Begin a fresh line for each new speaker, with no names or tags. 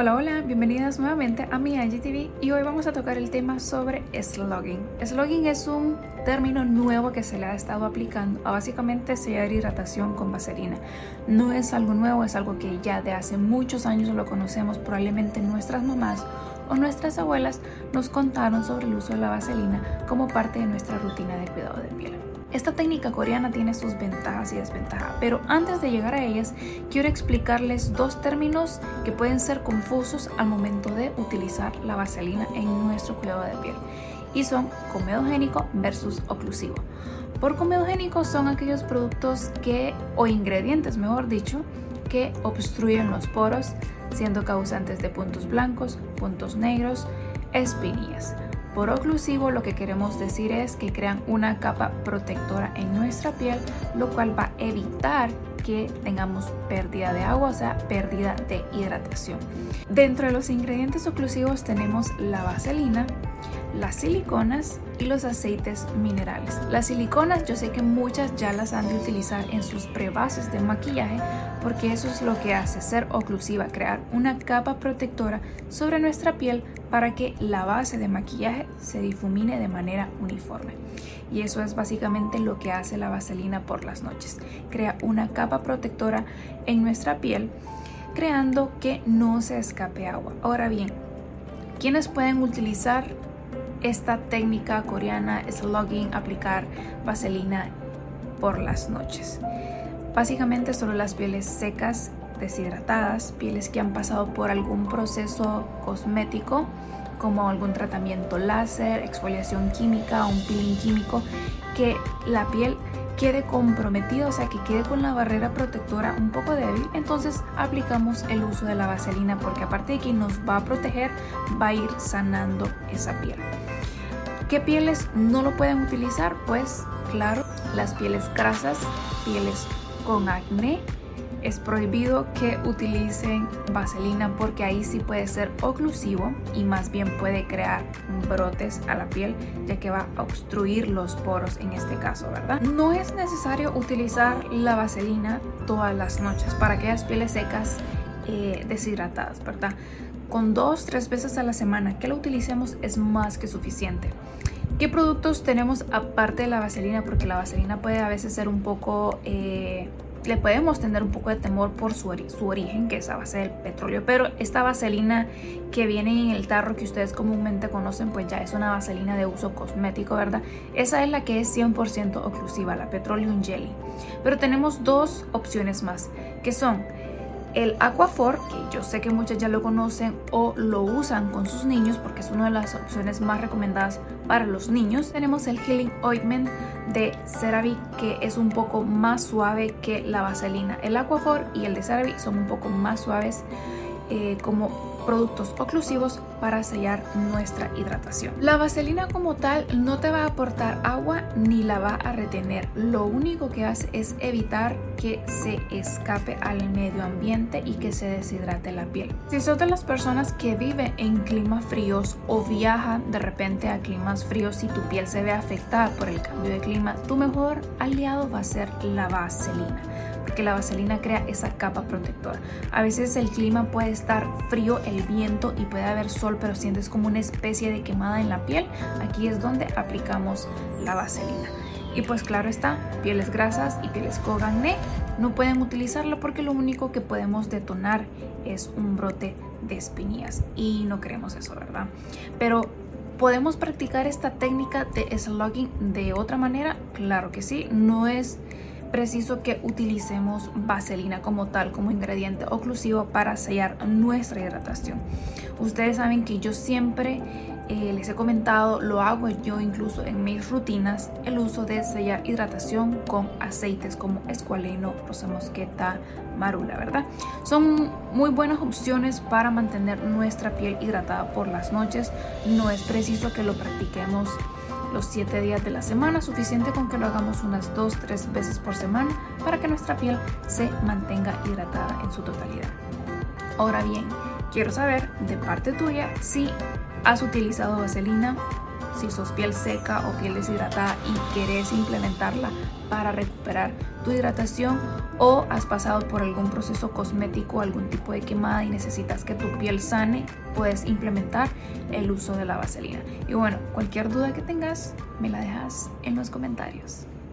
Hola, hola, bienvenidas nuevamente a mi IGTV y hoy vamos a tocar el tema sobre slugging. Slugging es un término nuevo que se le ha estado aplicando a básicamente sellar hidratación con vaselina. No es algo nuevo, es algo que ya de hace muchos años lo conocemos, probablemente nuestras mamás o nuestras abuelas nos contaron sobre el uso de la vaselina como parte de nuestra rutina de cuidado de piel. Esta técnica coreana tiene sus ventajas y desventajas, pero antes de llegar a ellas, quiero explicarles dos términos que pueden ser confusos al momento de utilizar la vaselina en nuestro cuidado de piel, y son comedogénico versus oclusivo. Por comedogénico son aquellos productos que, o ingredientes mejor dicho, que obstruyen los poros, siendo causantes de puntos blancos, puntos negros, espinillas. Por oclusivo lo que queremos decir es que crean una capa protectora en nuestra piel, lo cual va a evitar que tengamos pérdida de agua, o sea, pérdida de hidratación. Dentro de los ingredientes oclusivos tenemos la vaselina, las siliconas y los aceites minerales. Las siliconas yo sé que muchas ya las han de utilizar en sus prebases de maquillaje porque eso es lo que hace ser oclusiva, crear una capa protectora sobre nuestra piel para que la base de maquillaje se difumine de manera uniforme. Y eso es básicamente lo que hace la vaselina por las noches. Crea una capa protectora en nuestra piel creando que no se escape agua. Ahora bien, ¿quiénes pueden utilizar esta técnica coreana slugging, aplicar vaselina por las noches. Básicamente solo las pieles secas, deshidratadas, pieles que han pasado por algún proceso cosmético como algún tratamiento láser, exfoliación química, un peeling químico, que la piel quede comprometida, o sea, que quede con la barrera protectora un poco débil, entonces aplicamos el uso de la vaselina porque aparte de que nos va a proteger, va a ir sanando esa piel. ¿Qué pieles no lo pueden utilizar? Pues claro, las pieles grasas, pieles con acné. Es prohibido que utilicen vaselina porque ahí sí puede ser oclusivo y más bien puede crear brotes a la piel ya que va a obstruir los poros en este caso, ¿verdad? No es necesario utilizar la vaselina todas las noches para aquellas pieles secas eh, deshidratadas, ¿verdad? Con dos, tres veces a la semana que lo utilicemos es más que suficiente. ¿Qué productos tenemos aparte de la vaselina? Porque la vaselina puede a veces ser un poco... Eh, le podemos tener un poco de temor por su, su, origen, que es a base del petróleo, pero esta vaselina que viene en el tarro que ustedes comúnmente conocen, pues ya es una vaselina de uso cosmético, ¿verdad? Esa es la que es 100% oclusiva, la Petroleum Jelly. Pero tenemos dos opciones más, que son el Aquafor, que yo sé que muchas ya lo conocen o lo usan con sus niños porque es una de las opciones más recomendadas para los niños. Tenemos el Healing Ointment de CeraVe que es un poco más suave que la vaselina. El Aquafor y el de CeraVe son un poco más suaves eh, como productos oclusivos para sellar nuestra hidratación. La vaselina como tal no te va a aportar agua ni la va a retener. Lo único que hace es evitar que se escape al medio ambiente y que se deshidrate la piel. Si sos de las personas que viven en climas fríos o viajan de repente a climas fríos y tu piel se ve afectada por el cambio de clima, tu mejor aliado va a ser la vaselina porque la vaselina crea esa capa protectora. A veces el clima puede estar frío, el viento y puede haber sol, pero sientes como una especie de quemada en la piel. Aquí es donde aplicamos la vaselina. Y pues claro está, pieles grasas y pieles con no pueden utilizarlo porque lo único que podemos detonar es un brote de espinillas y no queremos eso, ¿verdad? Pero ¿podemos practicar esta técnica de slugging de otra manera? Claro que sí, no es preciso que utilicemos vaselina como tal, como ingrediente oclusivo para sellar nuestra hidratación. Ustedes saben que yo siempre eh, les he comentado, lo hago yo incluso en mis rutinas, el uso de sellar hidratación con aceites como escualeno, rosa mosqueta, marula, ¿verdad? Son muy buenas opciones para mantener nuestra piel hidratada por las noches. No es preciso que lo practiquemos los 7 días de la semana, suficiente con que lo hagamos unas 2-3 veces por semana para que nuestra piel se mantenga hidratada en su totalidad. Ahora bien, quiero saber de parte tuya si has utilizado vaselina si sos piel seca o piel deshidratada y querés implementarla para recuperar tu hidratación o has pasado por algún proceso cosmético, algún tipo de quemada y necesitas que tu piel sane, puedes implementar el uso de la vaselina. Y bueno, cualquier duda que tengas, me la dejas en los comentarios.